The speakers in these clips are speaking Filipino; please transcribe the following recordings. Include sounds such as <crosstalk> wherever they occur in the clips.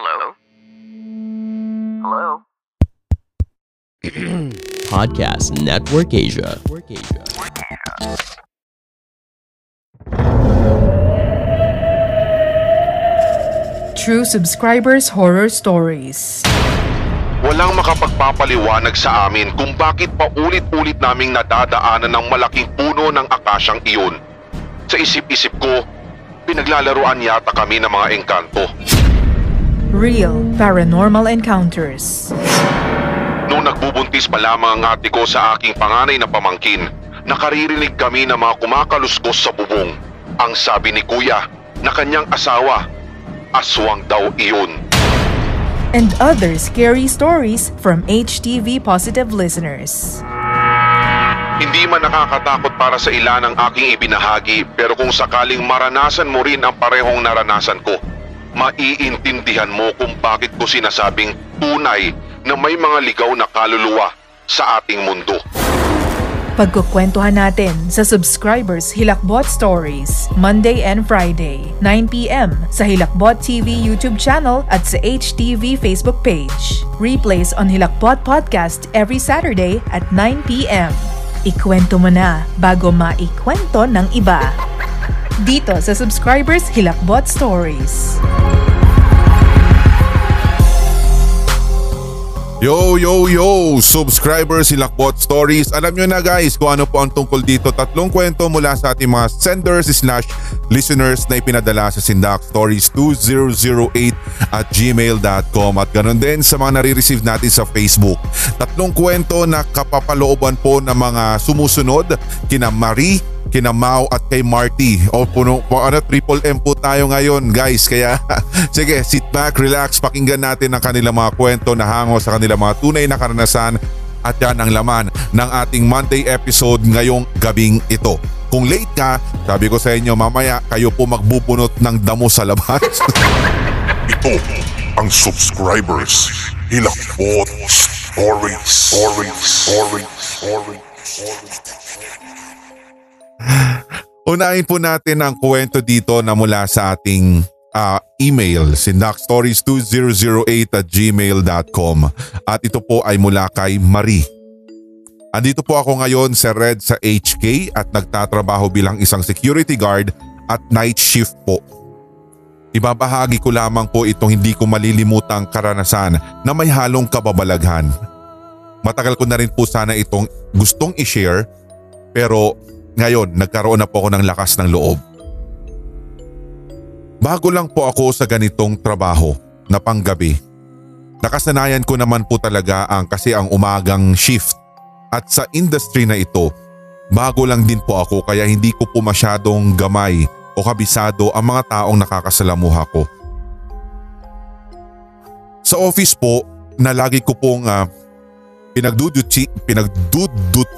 Hello? Hello? <clears throat> Podcast Network Asia. True Subscribers Horror Stories. Walang makapagpapaliwanag sa amin kung bakit paulit-ulit naming nadadaanan ng malaking puno ng akasyang iyon. Sa isip-isip ko, pinaglalaruan yata kami ng mga engkanto. Real Paranormal Encounters. Noong nagbubuntis pa lamang ang ate ko sa aking panganay na pamangkin, nakaririnig kami ng mga kumakaluskos sa bubong. Ang sabi ni kuya na kanyang asawa, aswang daw iyon. And other scary stories from HTV Positive listeners. Hindi man nakakatakot para sa ilan ang aking ibinahagi pero kung sakaling maranasan mo rin ang parehong naranasan ko, maiintindihan mo kung bakit ko sinasabing tunay na may mga ligaw na kaluluwa sa ating mundo. Pagkukwentuhan natin sa Subscribers Hilakbot Stories, Monday and Friday, 9pm sa Hilakbot TV YouTube channel at sa HTV Facebook page. Replays on Hilakbot Podcast every Saturday at 9pm. Ikwento mo na bago maikwento ng iba. Dito sa Subscribers Hilakbot Stories. Yo, yo, yo! Subscribers, Hilakbot Stories. Alam nyo na guys kung ano po ang tungkol dito. Tatlong kwento mula sa ating mga senders slash listeners na ipinadala sa Sindak Stories 2008 at gmail.com at ganun din sa mga nare-receive natin sa Facebook. Tatlong kwento na kapapalooban po ng mga sumusunod kina Marie, kina Mau at kay Marty. O puno, ano, triple M po tayo ngayon guys. Kaya <laughs> sige, sit back, relax, pakinggan natin ang kanilang mga kwento na hango sa kanilang mga tunay na karanasan at yan ang laman ng ating Monday episode ngayong gabing ito. Kung late ka, sabi ko sa inyo mamaya kayo po magbubunot ng damo sa labas. <laughs> Ito ang subscribers. Hilakbot Stories. Stories. Stories. Stories. Stories. Unahin po natin ang kwento dito na mula sa ating ah, email, sindakstories2008 at gmail.com. At ito po ay mula kay Marie. Andito po ako ngayon sa Red sa HK at nagtatrabaho bilang isang security guard at night shift po. Ibabahagi ko lamang po itong hindi ko malilimutang karanasan na may halong kababalaghan. Matagal ko na rin po sana itong gustong i-share pero ngayon, nagkaroon na po ako ng lakas ng loob. Bago lang po ako sa ganitong trabaho na panggabi. Nakasanayan ko naman po talaga ang kasi ang umagang shift at sa industry na ito, bago lang din po ako kaya hindi ko po masyadong gamay o kabisado ang mga taong nakakasalamuha ko. Sa office po na lagi ko pong uh, pinagduduti, pinagdudut,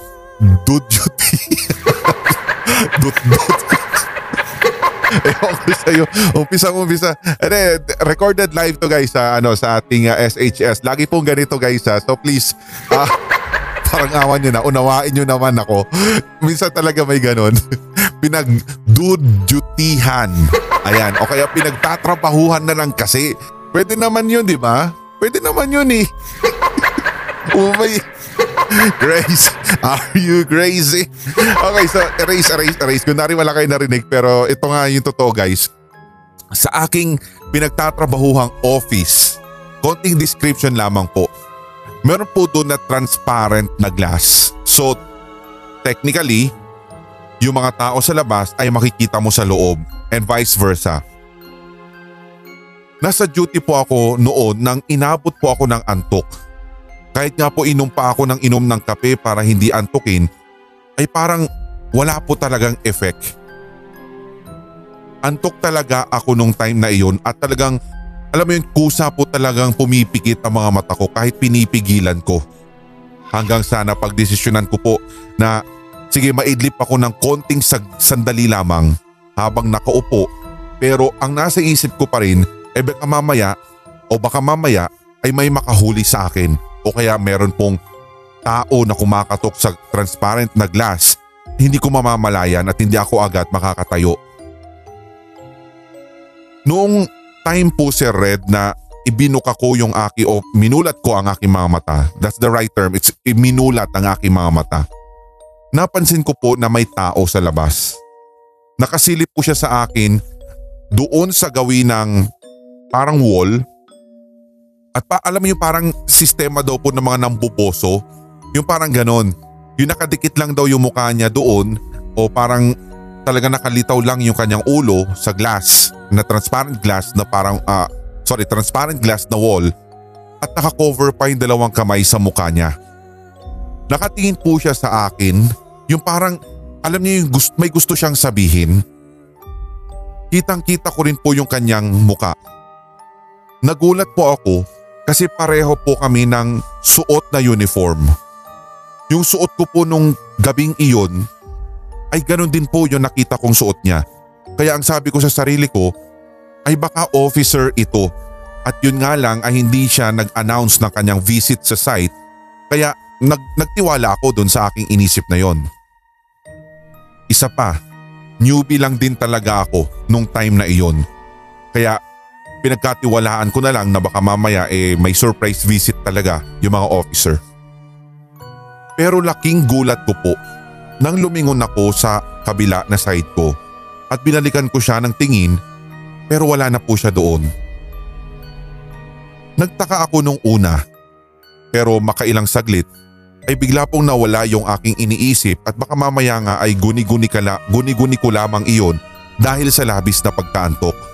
duduti, dut dut. <laughs> <laughs> Ewan ko sa'yo. Umpisa umpisa. Ede, recorded live to guys sa, ano, sa ating uh, SHS. Lagi pong ganito guys ha. So please, <laughs> ah, parang awan nyo na. Unawain nyo naman ako. Minsan talaga may ganon. Pinagdudutihan. Ayan. O kaya pinagtatrabahuhan na lang kasi. Pwede naman yun, di ba? Pwede naman yun eh. Umay. <laughs> Grace, are you crazy? Okay, so erase, erase, erase. Kunwari wala kayo narinig pero ito nga yung totoo guys. Sa aking pinagtatrabahuhang office, konting description lamang po. Meron po doon na transparent na glass. So, technically, yung mga tao sa labas ay makikita mo sa loob and vice versa. Nasa duty po ako noon nang inabot po ako ng antok. Kahit nga po inom pa ako ng inom ng kape para hindi antukin, ay parang wala po talagang effect. Antok talaga ako nung time na iyon at talagang alam mo yun kusa po talagang pumipikit ang mga mata ko kahit pinipigilan ko. Hanggang sana pagdesisyonan ko po na sige maidlip ako ng konting sandali lamang habang nakaupo pero ang nasa isip ko pa rin ay baka mamaya o baka mamaya ay may makahuli sa akin o kaya meron pong tao na kumakatok sa transparent na glass, hindi ko mamamalayan at hindi ako agad makakatayo. Noong time po Sir Red na ibinuka ko yung aki o minulat ko ang aking mga mata. That's the right term. It's minulat ang aking mga mata. Napansin ko po na may tao sa labas. Nakasilip po siya sa akin doon sa gawin ng parang wall. At pa, alam mo yung parang sistema daw po ng mga nambuboso. Yung parang ganon. Yung nakadikit lang daw yung mukha niya doon o parang talaga nakalitaw lang yung kanyang ulo sa glass na transparent glass na parang ah, sorry transparent glass na wall at nakakover pa yung dalawang kamay sa mukha niya. Nakatingin po siya sa akin yung parang alam niya yung gust- may gusto siyang sabihin. Kitang kita ko rin po yung kanyang muka. Nagulat po ako kasi pareho po kami ng suot na uniform. Yung suot ko po nung gabing iyon ay ganun din po yung nakita kong suot niya. Kaya ang sabi ko sa sarili ko ay baka officer ito at yun nga lang ay hindi siya nag-announce ng kanyang visit sa site kaya nag nagtiwala ako doon sa aking inisip na yon. Isa pa, newbie lang din talaga ako nung time na iyon. Kaya pinagkatiwalaan ko na lang na baka mamaya eh may surprise visit talaga yung mga officer. Pero laking gulat ko po nang lumingon ako sa kabila na side ko at binalikan ko siya ng tingin pero wala na po siya doon. Nagtaka ako nung una pero makailang saglit ay bigla pong nawala yung aking iniisip at baka mamaya nga ay guni-guni, kala, guni-guni ko lamang iyon dahil sa labis na pagkaantok.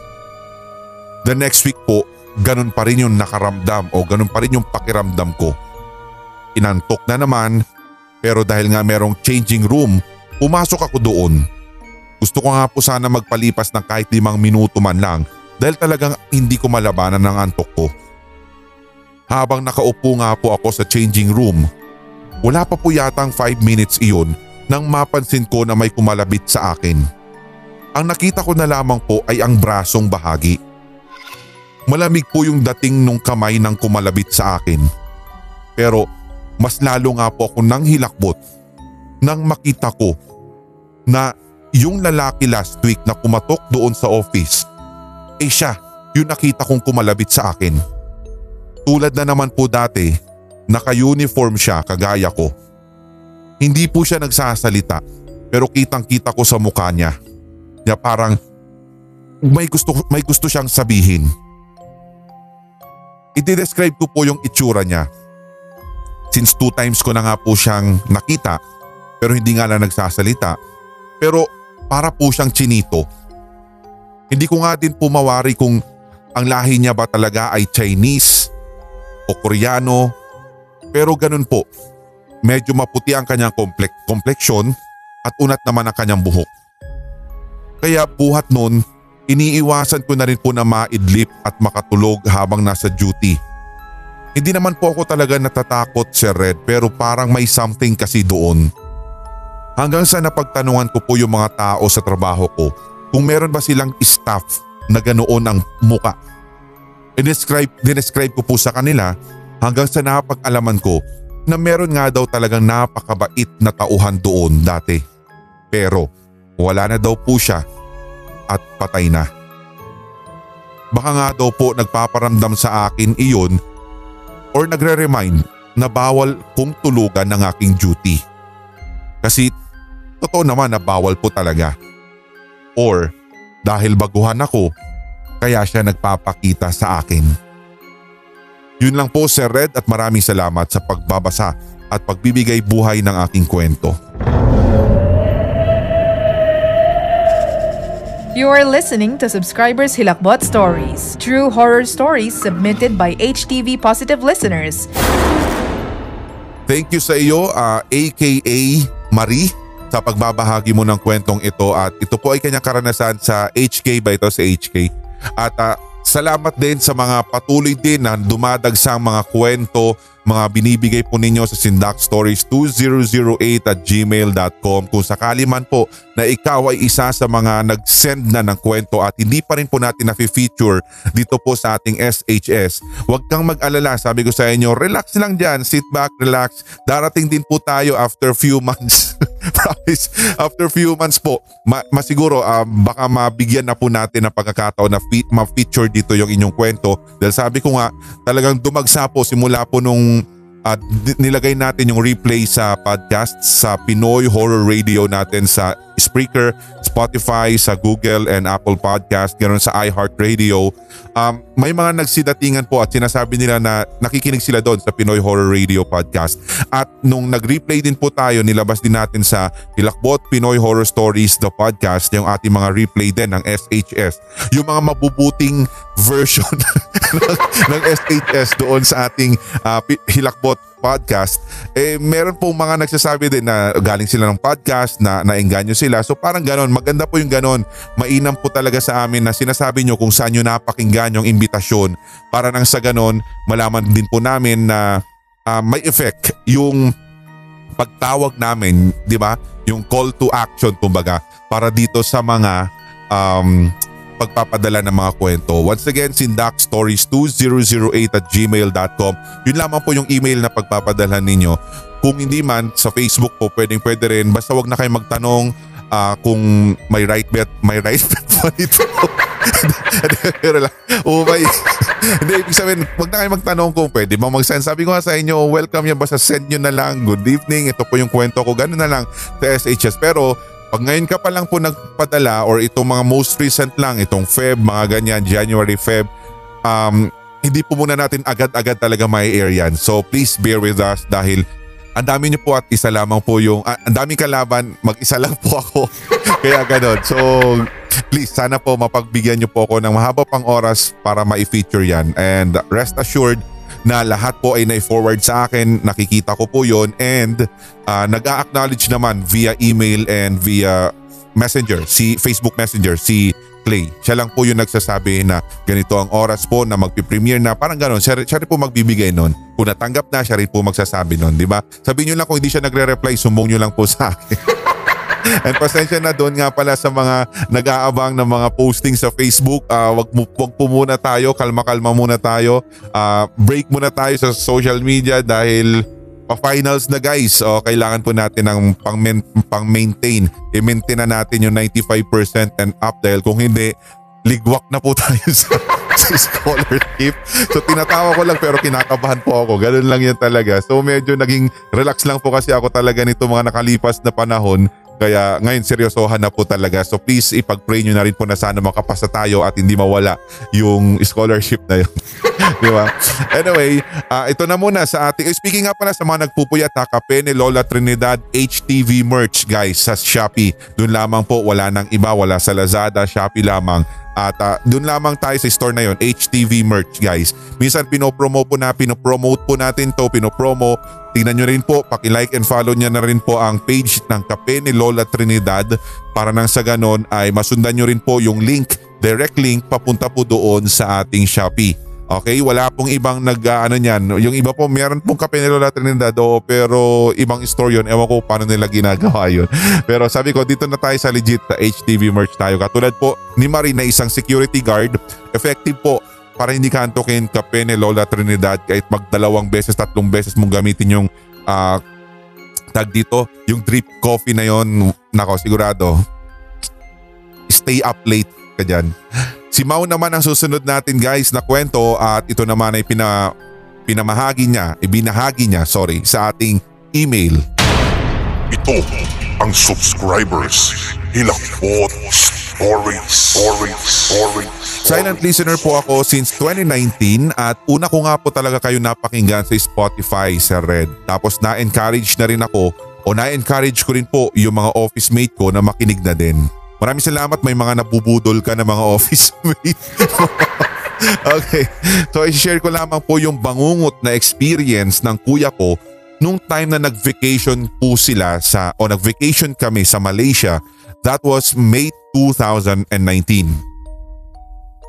The next week po, ganun pa rin yung nakaramdam o ganun pa rin yung pakiramdam ko. Inantok na naman pero dahil nga merong changing room, pumasok ako doon. Gusto ko nga po sana magpalipas ng kahit limang minuto man lang dahil talagang hindi ko malabanan ng antok ko. Habang nakaupo nga po ako sa changing room, wala pa po yatang 5 minutes iyon nang mapansin ko na may kumalabit sa akin. Ang nakita ko na lamang po ay ang brasong bahagi. Malamig po yung dating nung kamay ng kumalabit sa akin. Pero mas lalo nga po ako nang hilakbot nang makita ko na yung lalaki last week na pumatok doon sa office, eh siya yung nakita kong kumalabit sa akin. Tulad na naman po dati, naka-uniform siya kagaya ko. Hindi po siya nagsasalita pero kitang kita ko sa mukha niya. Niya parang may gusto, may gusto siyang sabihin. I-describe ko po yung itsura niya. Since two times ko na nga po siyang nakita pero hindi nga lang nagsasalita. Pero para po siyang chinito. Hindi ko nga din po mawari kung ang lahi niya ba talaga ay Chinese o Koreano. Pero ganun po, medyo maputi ang kanyang komplek kompleksyon at unat naman ang kanyang buhok. Kaya buhat nun, iniiwasan ko na rin po na maidlip at makatulog habang nasa duty. Hindi naman po ako talaga natatakot Sir Red pero parang may something kasi doon. Hanggang sa napagtanungan ko po yung mga tao sa trabaho ko kung meron ba silang staff na ganoon ang muka. Inescribe, dinescribe ko po sa kanila hanggang sa napag-alaman ko na meron nga daw talagang napakabait na tauhan doon dati. Pero wala na daw po siya at patay na. Baka nga daw po nagpaparamdam sa akin iyon or nagre-remind na bawal kong tulugan ng aking duty. Kasi totoo naman na bawal po talaga. Or dahil baguhan ako, kaya siya nagpapakita sa akin. Yun lang po Sir Red at maraming salamat sa pagbabasa at pagbibigay buhay ng aking kwento. You are listening to Subscribers Hilakbot Stories, true horror stories submitted by HTV Positive listeners. Thank you sa iyo, uh, aka Marie, sa pagbabahagi mo ng kwentong ito at ito po ay kanyang karanasan sa HK ba ito sa HK. At uh, salamat din sa mga patuloy din na dumadagsang mga kwento, mga binibigay po ninyo sa sindakstories2008 at gmail.com. Kung sakali man po na ikaw ay isa sa mga nag-send na ng kwento at hindi pa rin po natin na-feature dito po sa ating SHS, huwag kang mag-alala. Sabi ko sa inyo, relax lang dyan, sit back, relax. Darating din po tayo after few months. <laughs> <laughs> Promise, after few months po, ma- masiguro um, baka mabigyan na po natin ng pagkakataon na fi- ma-feature dito yung inyong kwento. Dahil sabi ko nga, talagang dumagsa po simula po nung uh, nilagay natin yung replay sa podcast sa Pinoy Horror Radio natin sa Spreaker, Spotify, sa Google and Apple Podcast, ganoon sa iHeartRadio. Um, may mga nagsidatingan po at sinasabi nila na nakikinig sila doon sa Pinoy Horror Radio Podcast. At nung nag-replay din po tayo, nilabas din natin sa Hilakbot Pinoy Horror Stories the podcast, yung ating mga replay din ng SHS. Yung mga mabubuting <laughs> version ng, SHS doon sa ating uh, Hilakbot podcast, eh meron pong mga nagsasabi din na galing sila ng podcast, na naengganyo sila. So parang ganon, maganda po yung ganon. Mainam po talaga sa amin na sinasabi nyo kung saan nyo napakinggan yung imbitasyon para nang sa ganon, malaman din po namin na uh, may effect yung pagtawag namin, di ba? Yung call to action kumbaga para dito sa mga um, pagpapadala ng mga kwento. Once again, sindakstories2008 at gmail.com. Yun lamang po yung email na pagpapadala ninyo. Kung hindi man, sa Facebook po pwedeng pwede rin. Basta wag na kayo magtanong uh, kung may right bet, may right bet pa nito. Pero lang, oh my, hindi, ibig sabihin, wag na kayo magtanong kung pwede bang mag-send. Sabi ko nga sa inyo, welcome yan, basta send nyo na lang. Good evening, ito po yung kwento ko. Ganun na lang sa SHS. Pero pag ngayon ka pa lang po nagpadala or itong mga most recent lang, itong Feb, mga ganyan, January, Feb, um, hindi po muna natin agad-agad talaga may air yan. So please bear with us dahil ang dami niyo po at isa lamang po yung, uh, ang daming kalaban, mag-isa lang po ako. <laughs> Kaya ganun. So please sana po mapagbigyan niyo po ako ng mahaba pang oras para ma-feature yan. And rest assured, na lahat po ay na-forward sa akin. Nakikita ko po yon and uh, nag-a-acknowledge naman via email and via messenger, si Facebook Messenger, si Clay. Siya lang po yung nagsasabi na ganito ang oras po na magpi-premiere na parang gano'n. Siya, siya rin po magbibigay nun. Kung natanggap na, siya rin po magsasabi nun, di ba? Sabihin nyo lang kung hindi siya nagre-reply, sumbong nyo lang po sa akin. <laughs> And pasensya na doon nga pala sa mga nag-aabang ng mga posting sa Facebook. Uh, wag, wag po muna tayo, kalma-kalma muna tayo. Uh, break muna tayo sa social media dahil pa-finals na guys. O, kailangan po natin ng pang-maintain. I-maintain na natin yung 95% and up dahil kung hindi, ligwak na po <laughs> tayo sa, sa scholarship. So tinatawa ko lang pero kinakabahan po ako. Ganun lang yan talaga. So medyo naging relax lang po kasi ako talaga nito mga nakalipas na panahon kaya ngayon seryosohan na po talaga. So please ipag-pray nyo na rin po na sana makapasa tayo at hindi mawala yung scholarship na yun. <laughs> Di ba? Anyway, uh, ito na muna sa ating... Eh, speaking nga pala sa mga nagpupuyat ha, kape ni Lola Trinidad HTV merch guys sa Shopee. Doon lamang po, wala nang iba, wala sa Lazada, Shopee lamang. At uh, doon lamang tayo sa store na yon, HTV merch guys. Minsan pinopromo po na, pinopromote po natin to, pinopromo. Tingnan nyo rin po, paki-like and follow niya na rin po ang page ng Kape ni Lola Trinidad para nang sa ganon ay masundan nyo rin po yung link, direct link papunta po doon sa ating Shopee. Okay, wala pong ibang nag uh, ano niyan. Yung iba po meron pong kape ni Lola Trinidad oh, pero ibang store yun. Ewan ko paano nila ginagawa <laughs> yun. pero sabi ko dito na tayo sa legit na HTV merch tayo. Katulad po ni Marie na isang security guard. Effective po para hindi ka antokin kape ni Lola Trinidad kahit magdalawang beses, tatlong beses mong gamitin yung uh, tag dito. Yung drip coffee na yon nako sigurado stay up late ka dyan. Si Mau naman ang susunod natin guys na kwento at ito naman ay pina, pinamahagi niya, ibinahagi niya, sorry, sa ating email. Ito ang subscribers Hilakbot Stories Stories Stories Silent listener po ako since 2019 at una ko nga po talaga kayo napakinggan sa Spotify, Sir Red. Tapos na-encourage na rin ako o na-encourage ko rin po yung mga office mate ko na makinig na din. Maraming salamat may mga nabubudol ka na mga <laughs> office mate. <laughs> okay. So i-share ko lamang po yung bangungot na experience ng kuya ko nung time na nag-vacation po sila sa o nag-vacation kami sa Malaysia. That was May 2019.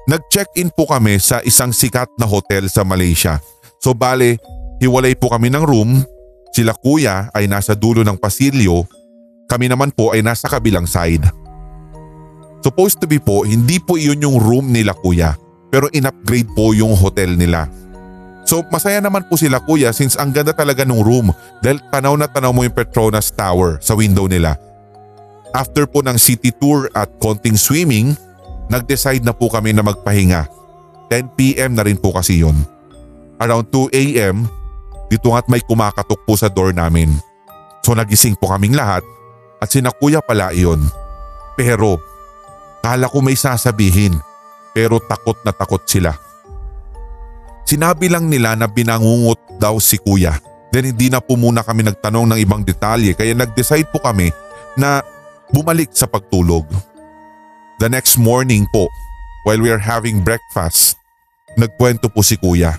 Nag-check-in po kami sa isang sikat na hotel sa Malaysia. So bale, hiwalay po kami ng room. Sila kuya ay nasa dulo ng pasilyo. Kami naman po ay nasa kabilang side. Supposed to be po, hindi po iyon yung room nila kuya pero in-upgrade po yung hotel nila. So masaya naman po sila kuya since ang ganda talaga ng room dahil tanaw na tanaw mo yung Petronas Tower sa window nila. After po ng city tour at konting swimming, nag-decide na po kami na magpahinga. 10pm na rin po kasi yun. Around 2am, dito nga't may kumakatok po sa door namin. So nagising po kaming lahat at sina kuya pala iyon. Pero kala ko may sasabihin pero takot na takot sila. Sinabi lang nila na binangungot daw si kuya. Then hindi na po muna kami nagtanong ng ibang detalye kaya nag-decide po kami na bumalik sa pagtulog. The next morning po, while we are having breakfast, nagkwento po si kuya.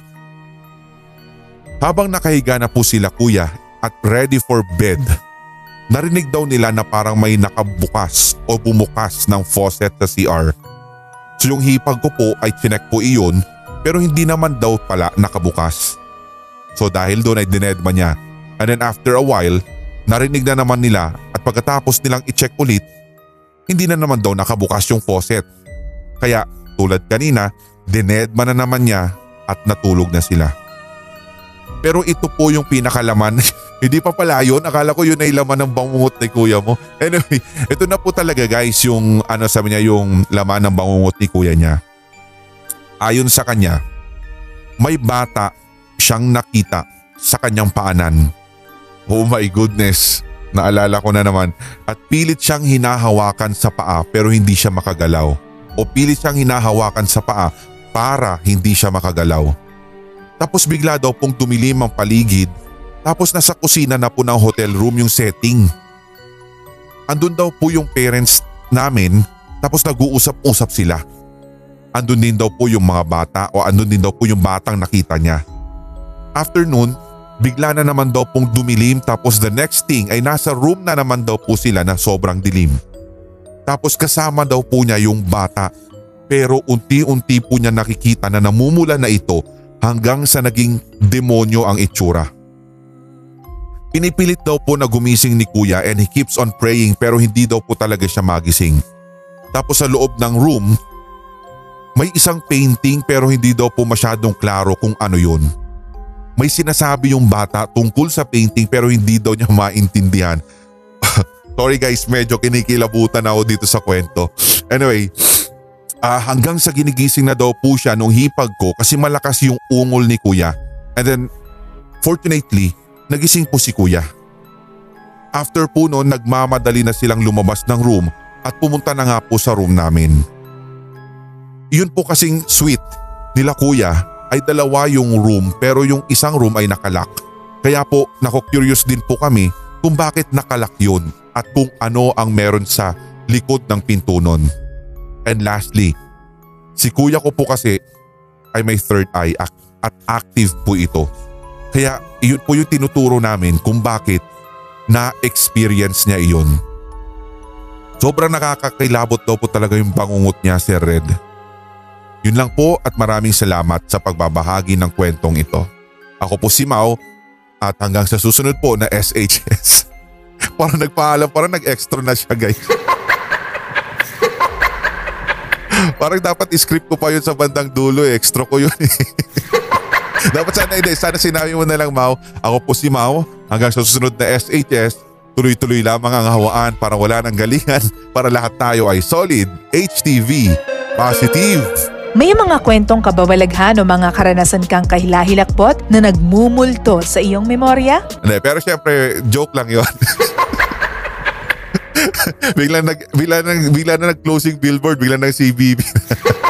Habang nakahiga na po sila kuya at ready for bed, narinig daw nila na parang may nakabukas o bumukas ng faucet sa CR. So yung hipag ko po ay chinek po iyon pero hindi naman daw pala nakabukas. So dahil doon ay dinedma niya and then after a while, narinig na naman nila at pagkatapos nilang i-check ulit, hindi na naman daw nakabukas yung faucet. Kaya tulad kanina, dinedma na naman niya at natulog na sila. Pero ito po yung pinakalaman. <laughs> Hindi pa pala yun. Akala ko yun ay laman ng bangungot ni kuya mo. Anyway, <laughs> ito na po talaga guys yung ano sabi niya yung laman ng bangungot ni kuya niya. Ayon sa kanya, may bata siyang nakita sa kanyang paanan. Oh my goodness, naalala ko na naman. At pilit siyang hinahawakan sa paa pero hindi siya makagalaw. O pilit siyang hinahawakan sa paa para hindi siya makagalaw. Tapos bigla daw pong dumilim ang paligid tapos nasa kusina na po ng hotel room yung setting. Andun daw po yung parents namin tapos nag-uusap-usap sila. Andun din daw po yung mga bata o andun din daw po yung batang nakita niya. After noon, bigla na naman daw pong dumilim tapos the next thing ay nasa room na naman daw po sila na sobrang dilim. Tapos kasama daw po niya yung bata pero unti-unti po niya nakikita na namumula na ito hanggang sa naging demonyo ang itsura. Pinipilit daw po na gumising ni kuya and he keeps on praying pero hindi daw po talaga siya magising. Tapos sa loob ng room, may isang painting pero hindi daw po masyadong klaro kung ano yun. May sinasabi yung bata tungkol sa painting pero hindi daw niya maintindihan. <laughs> Sorry guys, medyo kinikilabutan ako dito sa kwento. Anyway, Ah, hanggang sa ginigising na daw po siya nung hipag ko kasi malakas yung ungol ni kuya. And then, fortunately, nagising po si kuya. After po noon, nagmamadali na silang lumabas ng room at pumunta na nga po sa room namin. Yun po kasing suite nila kuya ay dalawa yung room pero yung isang room ay nakalak. Kaya po nako-curious din po kami kung bakit nakalak yun at kung ano ang meron sa likod ng pinto nun. And lastly, si kuya ko po kasi ay may third eye at active po ito. Kaya iyon po yung tinuturo namin kung bakit na-experience niya iyon. Sobrang nakakakilabot daw po talaga yung bangungot niya, Sir Red. Yun lang po at maraming salamat sa pagbabahagi ng kwentong ito. Ako po si Mau at hanggang sa susunod po na SHS. <laughs> parang nagpaalam, parang nag-extra na siya guys. <laughs> Parang dapat script ko pa yun sa bandang dulo eh. Extra ko yun eh. <laughs> dapat sana hindi. Sana sinabi mo na lang Mau. Ako po si Mau. Hanggang sa susunod na SHS, tuloy-tuloy lamang ang hawaan para wala ng galingan para lahat tayo ay solid, HTV, positive. May mga kwentong kababalaghan o mga karanasan kang kahilahilakbot na nagmumulto sa iyong memorya? Hindi, pero syempre, joke lang yon. <laughs> bigla nag bigla na bigla na nag-closing billboard, bigla nag CBB.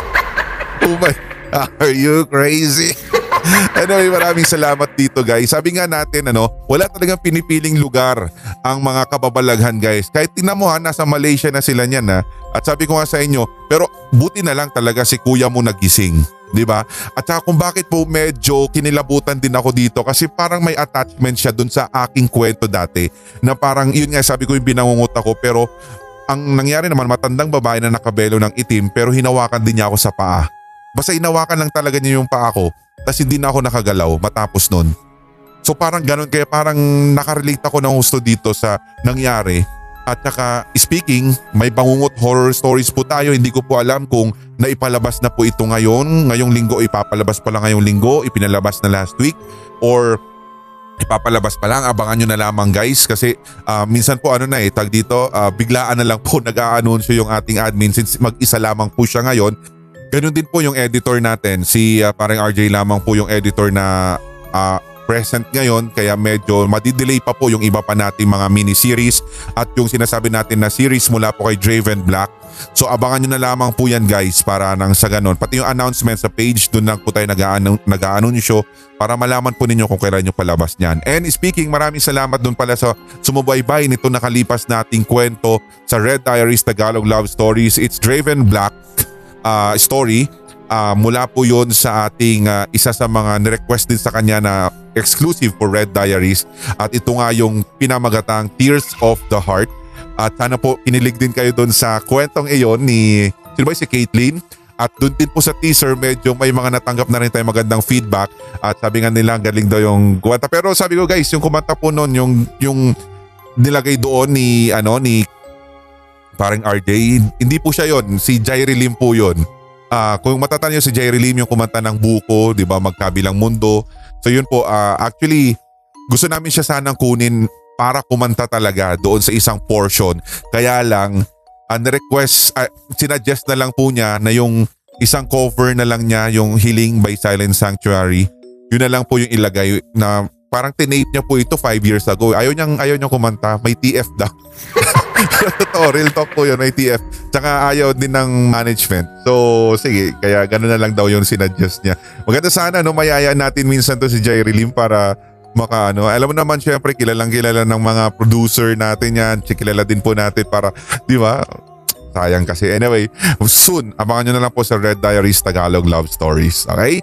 <laughs> oh my, are you crazy? <laughs> anyway, maraming salamat dito guys. Sabi nga natin ano, wala talagang pinipiling lugar ang mga kababalaghan guys. Kahit tingnan mo ha, nasa Malaysia na sila niyan ha. At sabi ko nga sa inyo, pero buti na lang talaga si kuya mo nagising. ba? At saka kung bakit po medyo kinilabutan din ako dito kasi parang may attachment siya dun sa aking kwento dati na parang yun nga sabi ko yung binangungot ako pero ang nangyari naman matandang babae na nakabelo ng itim pero hinawakan din niya ako sa paa. Basta hinawakan lang talaga niya yung paa ko tapos hindi na ako nakagalaw matapos nun. So parang ganun kaya parang nakarelate ako ng gusto dito sa nangyari At saka speaking, may bangungot horror stories po tayo. Hindi ko po alam kung naipalabas na po ito ngayon. Ngayong linggo ipapalabas pa lang ngayong linggo. Ipinalabas na last week. Or ipapalabas pa lang. Abangan nyo na lamang guys kasi uh, minsan po ano na eh tag dito uh, biglaan na lang po <laughs> nag-aanunsyo yung ating admin since mag-isa lamang po siya ngayon. Ganun din po yung editor natin. Si uh, parang RJ lamang po yung editor na uh, present ngayon kaya medyo madidelay pa po yung iba pa nating mga mini-series at yung sinasabi natin na series mula po kay Draven Black. So abangan nyo na lamang po yan guys para nang sa ganun. Pati yung announcement sa page doon lang po tayo nag-aanunsyo para malaman po ninyo kung kailan nyo palabas niyan. And speaking maraming salamat doon pala sa sumubaybay nito nakalipas nating kwento sa Red Diaries Tagalog Love Stories. It's Draven Black uh, story uh, mula po yon sa ating uh, isa sa mga request din sa kanya na exclusive for Red Diaries. At ito nga yung pinamagatang Tears of the Heart. At sana po kinilig din kayo doon sa kwentong iyon ni sino ba si Caitlyn at doon din po sa teaser medyo may mga natanggap na rin tayo magandang feedback. At sabi nga nila galing daw yung kumanta. Pero sabi ko guys yung kumanta po noon yung yung nilagay doon ni ano ni parang RJ hindi po siya yon si Jairi Lim po yon uh, kung matatanda si Jerry Lim yung kumanta ng buko, di ba, magkabilang mundo. So yun po, uh, actually, gusto namin siya sanang kunin para kumanta talaga doon sa isang portion. Kaya lang, ang uh, request, uh, sinadjust na lang po niya na yung isang cover na lang niya, yung Healing by Silent Sanctuary. Yun na lang po yung ilagay na parang tinape niya po ito 5 years ago. Ayaw niyang, ayaw niyang kumanta, may TF daw. <laughs> Totoo, real talk po yun, may TF. Tsaka ayaw din ng management. So, sige, kaya gano'n na lang daw yung sinadjust niya. Maganda sana, no, mayaya natin minsan to si Jerry Lim para maka ano. Alam mo naman syempre kilalang kilala ng mga producer natin yan. Kilala din po natin para, di ba? Sayang kasi. Anyway, soon, abangan nyo na lang po sa Red Diaries Tagalog Love Stories. Okay?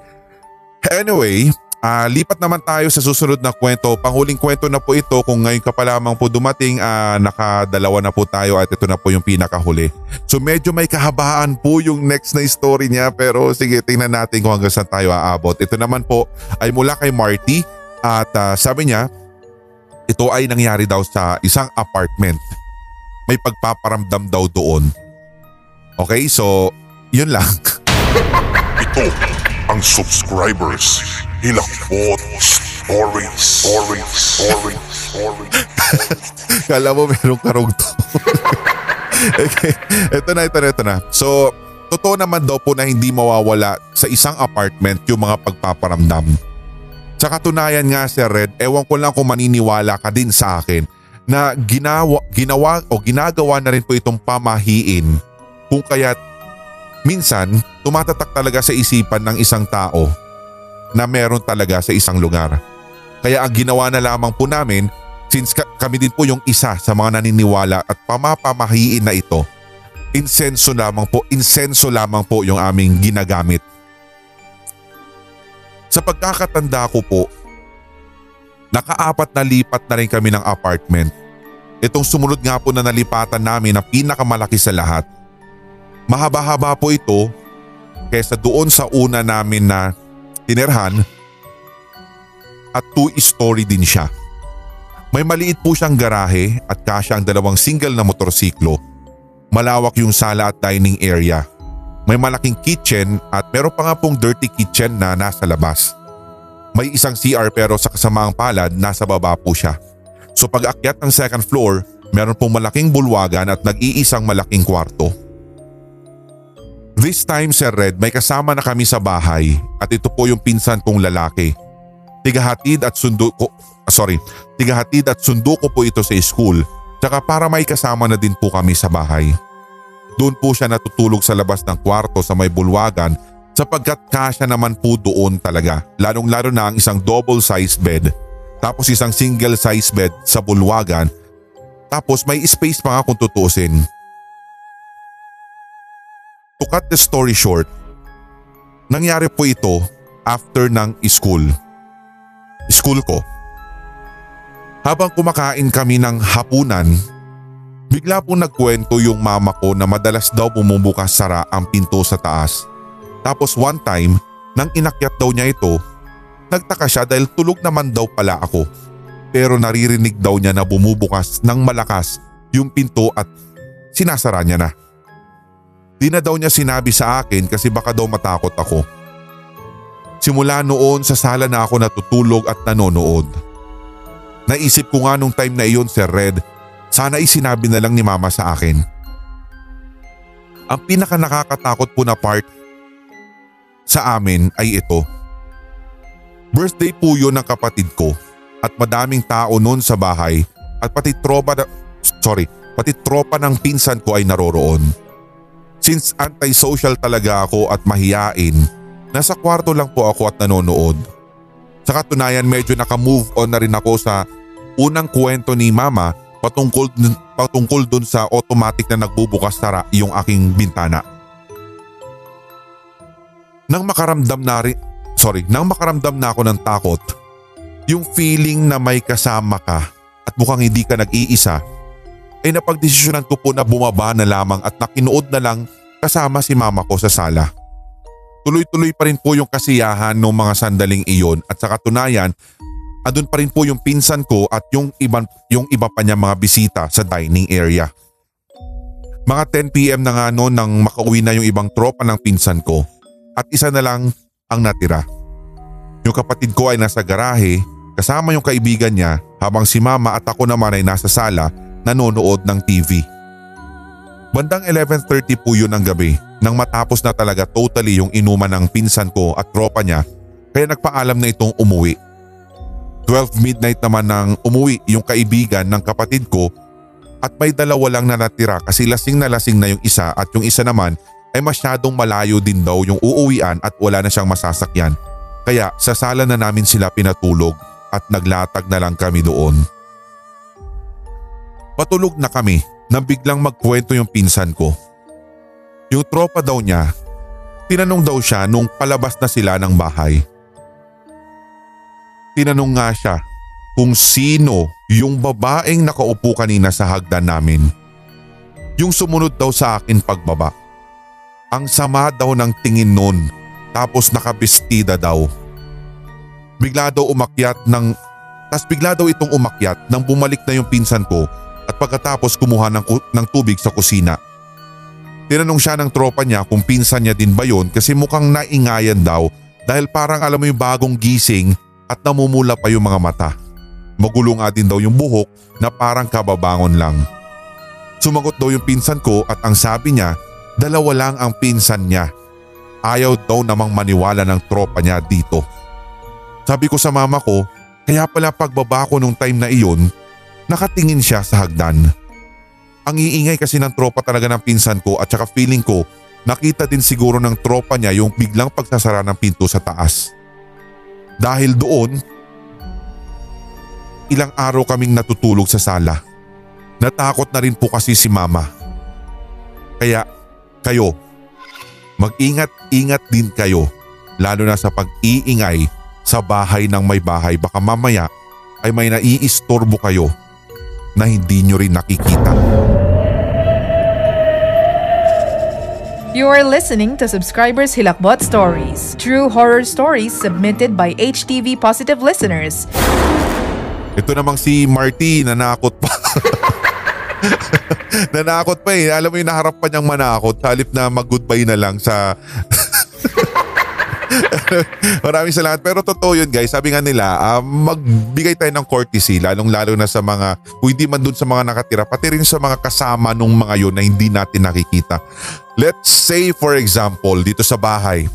Anyway, Uh, lipat naman tayo sa susunod na kwento. Panghuling kwento na po ito kung ngayon ka pa lamang po dumating uh, nakadalawa na po tayo at ito na po yung pinakahuli. So medyo may kahabaan po yung next na story niya pero sige tingnan natin kung hanggang saan tayo aabot. Ito naman po ay mula kay Marty at uh, sabi niya ito ay nangyari daw sa isang apartment. May pagpaparamdam daw doon. Okay so yun lang. <laughs> ito ang subscribers Hilakbot Stories Stories Stories Stories <laughs> Kala mo merong karugto. <laughs> okay. Ito na, ito na, ito na. So, totoo naman daw po na hindi mawawala sa isang apartment yung mga pagpaparamdam. Sa katunayan nga Sir Red, ewan ko lang kung maniniwala ka din sa akin na ginawa, ginawa o ginagawa na rin po itong pamahiin kung kaya't minsan tumatatak talaga sa isipan ng isang tao na meron talaga sa isang lugar. Kaya ang ginawa na lamang po namin since kami din po yung isa sa mga naniniwala at pamapamahiin na ito, insenso lamang po, insenso lamang po yung aming ginagamit. Sa pagkakatanda ko po, nakaapat na lipat na rin kami ng apartment. Itong sumunod nga po na nalipatan namin na pinakamalaki sa lahat. Mahaba-haba po ito kaysa doon sa una namin na tinerhan at two-story din siya. May maliit po siyang garahe at kasya ang dalawang single na motorsiklo. Malawak yung sala at dining area. May malaking kitchen at meron pa nga pong dirty kitchen na nasa labas. May isang CR pero sa kasamaang palad nasa baba po siya. So pag akyat ng second floor, meron pong malaking bulwagan at nag-iisang malaking kwarto. This time Sir Red may kasama na kami sa bahay at ito po yung pinsan kong lalaki. Tigahatid at sundo ko, ah, sorry, tigahatid at sundo ko po ito sa school. Tsaka para may kasama na din po kami sa bahay. Doon po siya natutulog sa labas ng kwarto sa may bulwagan sapagkat kasya naman po doon talaga. Lalong lalo na ang isang double size bed. Tapos isang single size bed sa bulwagan. Tapos may space pa nga kung tutusin To cut the story short, nangyari po ito after ng school. School ko. Habang kumakain kami ng hapunan, bigla po nagkwento yung mama ko na madalas daw bumubukas sara ang pinto sa taas. Tapos one time, nang inakyat daw niya ito, nagtaka siya dahil tulog naman daw pala ako. Pero naririnig daw niya na bumubukas ng malakas yung pinto at sinasara niya na. Di na daw niya sinabi sa akin kasi baka daw matakot ako. Simula noon sa sala na ako natutulog at nanonood. Naisip ko nga nung time na iyon Sir Red, sana isinabi na lang ni mama sa akin. Ang pinaka nakakatakot po na part sa amin ay ito. Birthday po yun ng kapatid ko at madaming tao noon sa bahay at pati tropa sorry, pati tropa ng pinsan ko ay naroroon. Since anti-social talaga ako at mahiyain, nasa kwarto lang po ako at nanonood. Sa katunayan medyo naka-move on na rin ako sa unang kwento ni mama patungkol, patungkol dun sa automatic na nagbubukas tara yung aking bintana. Nang makaramdam na rin, sorry, nang makaramdam na ako ng takot, yung feeling na may kasama ka at mukhang hindi ka nag-iisa, ay napagdesisyonan ko po na bumaba na lamang at nakinood na lang kasama si mama ko sa sala. Tuloy-tuloy pa rin po yung kasiyahan ng mga sandaling iyon at sa katunayan, andun pa rin po yung pinsan ko at yung, iban, yung iba pa niya mga bisita sa dining area. Mga 10pm na nga noon nang makauwi na yung ibang tropa ng pinsan ko at isa na lang ang natira. Yung kapatid ko ay nasa garahe kasama yung kaibigan niya habang si mama at ako naman ay nasa sala nanonood ng TV. Bandang 11.30 po yun ng gabi nang matapos na talaga totally yung inuman ng pinsan ko at tropa niya kaya nagpaalam na itong umuwi. 12 midnight naman nang umuwi yung kaibigan ng kapatid ko at may dalawa lang na natira kasi lasing na lasing na yung isa at yung isa naman ay masyadong malayo din daw yung uuwian at wala na siyang masasakyan. Kaya sa sala na namin sila pinatulog at naglatag na lang kami doon. Patulog na kami nang biglang magkwento yung pinsan ko. Yung tropa daw niya, tinanong daw siya nung palabas na sila ng bahay. Tinanong nga siya kung sino yung babaeng nakaupo kanina sa hagdan namin. Yung sumunod daw sa akin pagbaba. Ang sama daw ng tingin nun tapos nakabestida daw. Bigla daw umakyat ng tas bigla daw itong umakyat nang bumalik na yung pinsan ko at pagkatapos kumuha ng, ng tubig sa kusina. Tinanong siya ng tropa niya kung pinsan niya din ba yon kasi mukhang naingayan daw dahil parang alam mo yung bagong gising at namumula pa yung mga mata. Magulo nga din daw yung buhok na parang kababangon lang. Sumagot daw yung pinsan ko at ang sabi niya, dalawa lang ang pinsan niya. Ayaw daw namang maniwala ng tropa niya dito. Sabi ko sa mama ko, kaya pala pagbaba ko nung time na iyon, nakatingin siya sa hagdan. Ang iingay kasi ng tropa talaga ng pinsan ko at saka feeling ko nakita din siguro ng tropa niya yung biglang pagsasara ng pinto sa taas. Dahil doon, ilang araw kaming natutulog sa sala. Natakot na rin po kasi si mama. Kaya kayo, mag-ingat-ingat din kayo lalo na sa pag-iingay sa bahay ng may bahay baka mamaya ay may naiistorbo kayo na hindi nyo rin nakikita. You are listening to Subscribers Hilakbot Stories, true horror stories submitted by HTV Positive listeners. Ito namang si Marty, nanakot pa. <laughs> nanakot pa eh. Alam mo yung naharap pa niyang manakot halip na mag-goodbye na lang sa... <laughs> <laughs> Maraming salamat. Pero totoo yun guys. Sabi nga nila, uh, magbigay tayo ng courtesy lalong lalo na sa mga, kung hindi man dun sa mga nakatira, pati rin sa mga kasama nung mga yun na hindi natin nakikita. Let's say for example, dito sa bahay,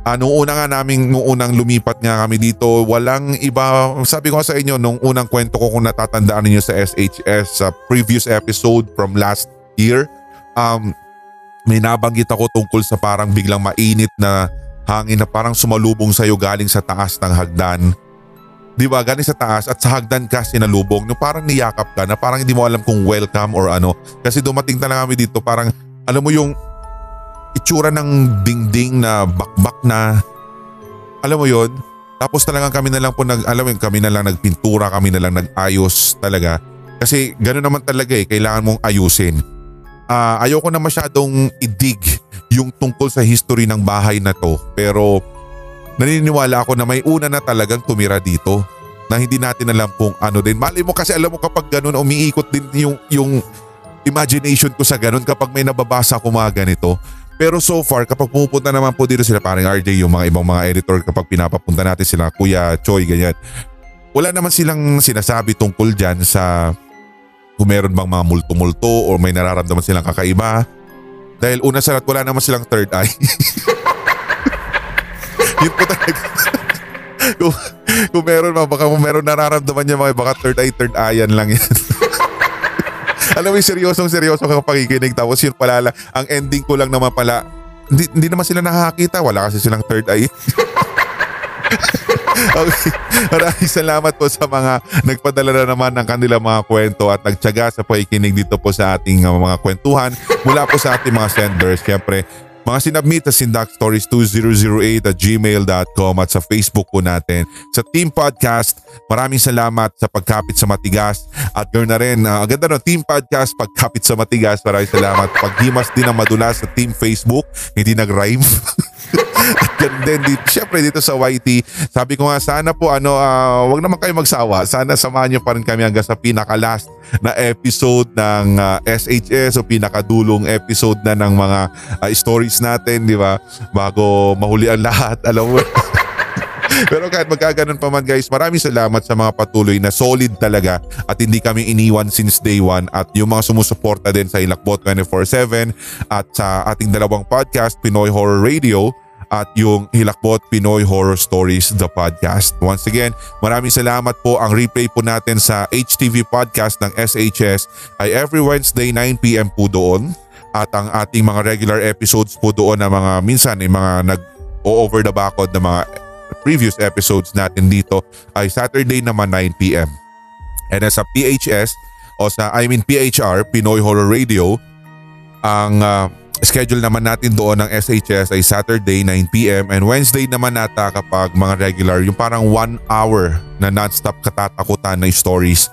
Uh, nung una nga namin, nung unang lumipat nga kami dito, walang iba, sabi ko sa inyo, nung unang kwento ko kung natatandaan niyo sa SHS sa previous episode from last year, um, may nabanggit ako tungkol sa parang biglang mainit na hangin na parang sumalubong sa'yo galing sa taas ng hagdan. Di ba? Galing sa taas at sa hagdan ka sinalubong. Yung parang niyakap ka na parang hindi mo alam kung welcome or ano. Kasi dumating talaga kami dito parang alam mo yung itsura ng dingding na bakbak na alam mo yon tapos talagang kami na lang po nag alam mo kami na lang nagpintura kami na lang nagayos talaga kasi gano'n naman talaga eh kailangan mong ayusin uh, ayoko na masyadong idig yung tungkol sa history ng bahay na to pero naniniwala ako na may una na talagang tumira dito na hindi natin alam kung ano din. Mali mo kasi alam mo kapag ganun umiikot din yung, yung imagination ko sa ganun kapag may nababasa ko mga ganito. Pero so far, kapag pumupunta naman po dito sila, parang RJ, yung mga ibang mga editor, kapag pinapapunta natin sila, Kuya Choi, ganyan, wala naman silang sinasabi tungkol dyan sa kung meron bang mga multo-multo or may nararamdaman silang kakaiba. Dahil una sa lahat, wala naman silang third eye. <laughs> Yun po talaga. kung, kung meron ba, baka kung meron nararamdaman niya mga baka third eye, third eye yan lang yan. <laughs> Alam mo yung seryosong seryoso kang pakikinig tapos yun pala lang, ang ending ko lang naman pala, hindi, hindi naman sila nakakakita, wala kasi silang third eye. <laughs> okay. <laughs> Maraming salamat po sa mga nagpadala na naman ng kanilang mga kwento at nagtyaga sa pakikinig dito po sa ating uh, mga kwentuhan mula po sa ating mga senders. Siyempre, mga sinabmit sa sindakstories2008 at gmail.com at sa Facebook po natin. Sa Team Podcast, maraming salamat sa pagkapit sa matigas. At ganoon na rin, uh, ganda no, Team Podcast, pagkapit sa matigas. Maraming salamat. Paghimas din ang madulas sa Team Facebook, hindi nag-rhyme. <laughs> Ganun din, dito, syempre dito sa YT, sabi ko nga sana po ano, uh, wag naman kayo magsawa. Sana samahan niyo pa rin kami hanggang sa pinaka-last na episode ng uh, ah, SHS o pinakadulong episode na ng mga uh, stories natin, di ba? Bago mahuli ang lahat, alam mo. <laughs> Pero kahit magkaganon pa man guys, maraming salamat sa mga patuloy na solid talaga at hindi kami iniwan since day one at yung mga sumusuporta din sa Ilakbot 24-7 at sa ating dalawang podcast, Pinoy Horror Radio at yung Hilakbot Pinoy Horror Stories the podcast. Once again, maraming salamat po. Ang replay po natin sa HTV podcast ng SHS ay every Wednesday 9pm po doon. At ang ating mga regular episodes po doon na mga minsan ay mga nag-over the backod na mga previous episodes natin dito ay Saturday naman 9pm. And sa PHS o sa I mean PHR, Pinoy Horror Radio, ang uh, schedule naman natin doon ng SHS ay Saturday 9pm and Wednesday naman nata kapag mga regular yung parang 1 hour na non-stop katatakutan na stories.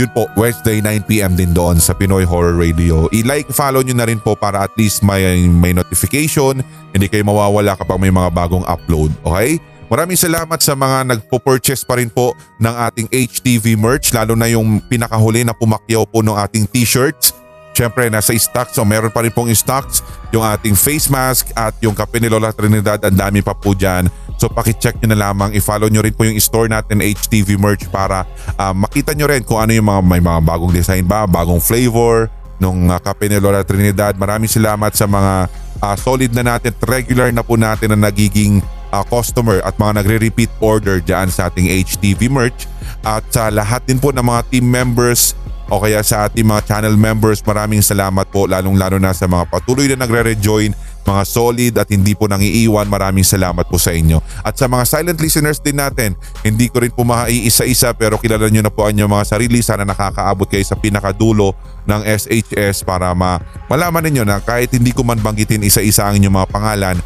Yun po, Wednesday 9pm din doon sa Pinoy Horror Radio. I-like, follow nyo na rin po para at least may, may notification. Hindi kayo mawawala kapag may mga bagong upload. Okay? Maraming salamat sa mga nagpo-purchase pa rin po ng ating HTV merch lalo na yung pinakahuli na pumakyaw po ng ating t-shirts Siyempre nasa stocks so meron pa rin pong stocks yung ating face mask at yung kape ni Lola Trinidad ang dami pa po dyan. So pakicheck nyo na lamang, i-follow nyo rin po yung store natin HTV merch para uh, makita nyo rin kung ano yung mga, may mga bagong design ba, bagong flavor nung uh, kape ni Lola Trinidad. Maraming salamat sa mga uh, solid na natin, regular na po natin na nagiging uh, customer at mga nagre-repeat order dyan sa ating HTV merch. At sa lahat din po ng mga team members o kaya sa ating mga channel members maraming salamat po lalong lalo na sa mga patuloy na nagre-rejoin mga solid at hindi po nangiiwan. Maraming salamat po sa inyo. At sa mga silent listeners din natin hindi ko rin po maiisa-isa pero kilala nyo na po ang mga sarili. Sana nakakaabot kayo sa pinakadulo ng SHS para ma malaman ninyo na kahit hindi ko man banggitin isa-isa ang inyong mga pangalan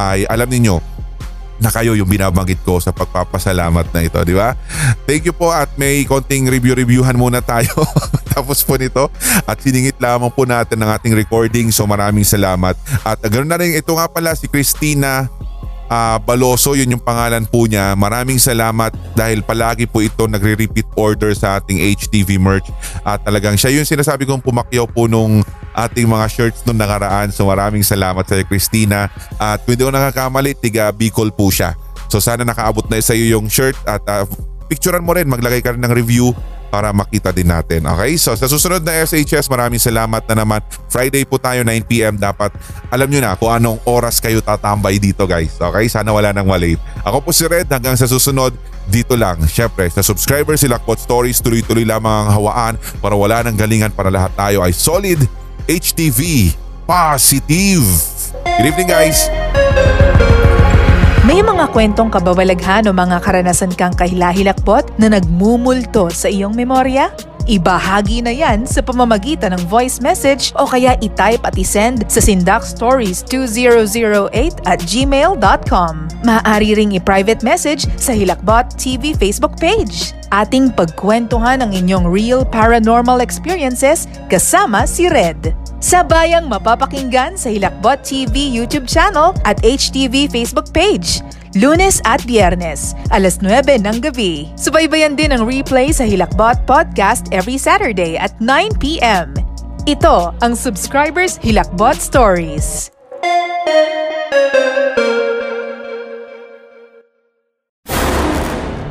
ay alam niyo na kayo yung binabanggit ko sa pagpapasalamat na ito, di ba? Thank you po at may konting review-reviewhan muna tayo <laughs> tapos po nito at siningit lamang po natin ng ating recording so maraming salamat. At ganoon na rin ito nga pala si Christina uh, Baloso, yun yung pangalan po niya. Maraming salamat dahil palagi po ito nagre-repeat order sa ating HTV merch. At talagang siya yung sinasabi kong pumakyaw po nung ating mga shirts nung nakaraan. So maraming salamat sa Christina. At kung hindi ko nakakamali, tiga Bicol po siya. So sana nakaabot na sa iyo yung shirt at uh, picturean mo rin, maglagay ka rin ng review para makita din natin. Okay? So sa susunod na SHS, maraming salamat na naman. Friday po tayo 9pm. Dapat alam nyo na kung anong oras kayo tatambay dito guys. Okay? Sana wala nang malate. Ako po si Red. Hanggang sa susunod, dito lang. Siyempre, sa subscribers si Lakbot Stories, tuloy-tuloy lamang ang hawaan para wala nang galingan para lahat tayo ay solid HTV positive. Good evening guys! May mga kwentong kababalaghan o mga karanasan kang kahilahilakbot na nagmumulto sa iyong memorya? Ibahagi na yan sa pamamagitan ng voice message o kaya itype at isend sa sindakstories2008 at gmail.com. Maaari ring i-private message sa Hilakbot TV Facebook page. Ating pagkwentuhan ang inyong real paranormal experiences kasama si Red. Sabayang mapapakinggan sa Hilakbot TV YouTube channel at HTV Facebook page. Lunes at Biyernes, alas 9 ng gabi. Subaybayan din ang replay sa Hilakbot Podcast every Saturday at 9 p.m. Ito ang Subscribers Hilakbot Stories.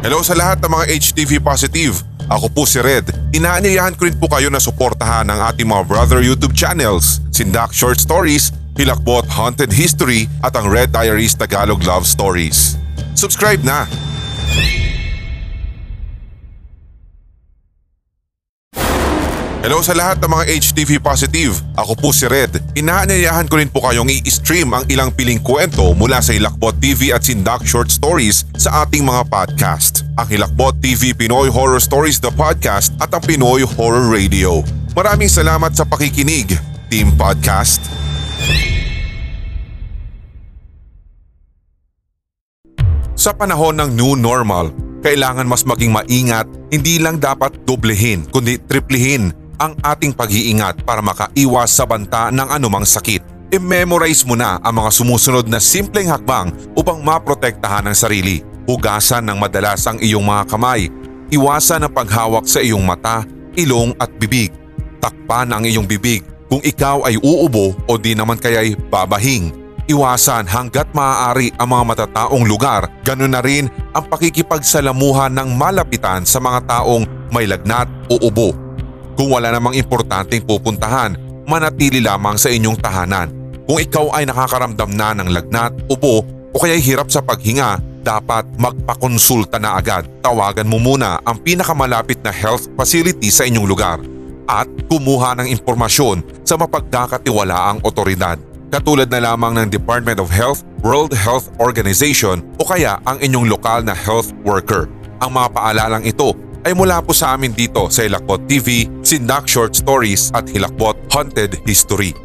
Hello sa lahat ng mga HTV Positive. Ako po si Red. Inaanyayahan ko rin po kayo na suportahan ang ating mga brother YouTube channels, Sindak Short Stories, Hilakbot Haunted History at ang Red Diaries Tagalog Love Stories. Subscribe na! Hello sa lahat ng mga HTV Positive. Ako po si Red. Inaanyayahan ko rin po kayong i-stream ang ilang piling kwento mula sa Hilakbot TV at Sindak Short Stories sa ating mga podcast. Ang Hilakbot TV Pinoy Horror Stories The Podcast at ang Pinoy Horror Radio. Maraming salamat sa pakikinig, Team Podcast. Sa panahon ng new normal, kailangan mas maging maingat, hindi lang dapat doblehin kundi triplihin ang ating pag-iingat para makaiwas sa banta ng anumang sakit. I-memorize mo na ang mga sumusunod na simpleng hakbang upang maprotektahan ang sarili. Hugasan ng madalas ang iyong mga kamay. Iwasan ang paghawak sa iyong mata, ilong at bibig. Takpan ang iyong bibig kung ikaw ay uubo o di naman kaya'y babahing. Iwasan hanggat maaari ang mga matataong lugar, ganun na rin ang pakikipagsalamuhan ng malapitan sa mga taong may lagnat o ubo. Kung wala namang importanteng pupuntahan, manatili lamang sa inyong tahanan. Kung ikaw ay nakakaramdam na ng lagnat, ubo o kaya hirap sa paghinga, dapat magpakonsulta na agad. Tawagan mo muna ang pinakamalapit na health facility sa inyong lugar at kumuha ng impormasyon sa mapagkakatiwalaang otoridad. Katulad na lamang ng Department of Health, World Health Organization o kaya ang inyong lokal na health worker. Ang mga paalalang ito ay mula po sa amin dito sa Hilakbot TV, Sindak Short Stories at Hilakbot Haunted History.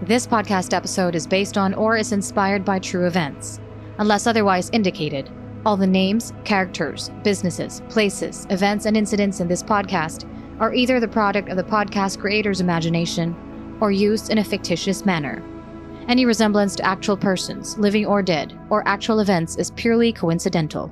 This podcast episode is based on or is inspired by true events. Unless otherwise indicated, all the names, characters, businesses, places, events, and incidents in this podcast are either the product of the podcast creator's imagination or used in a fictitious manner. Any resemblance to actual persons, living or dead, or actual events is purely coincidental.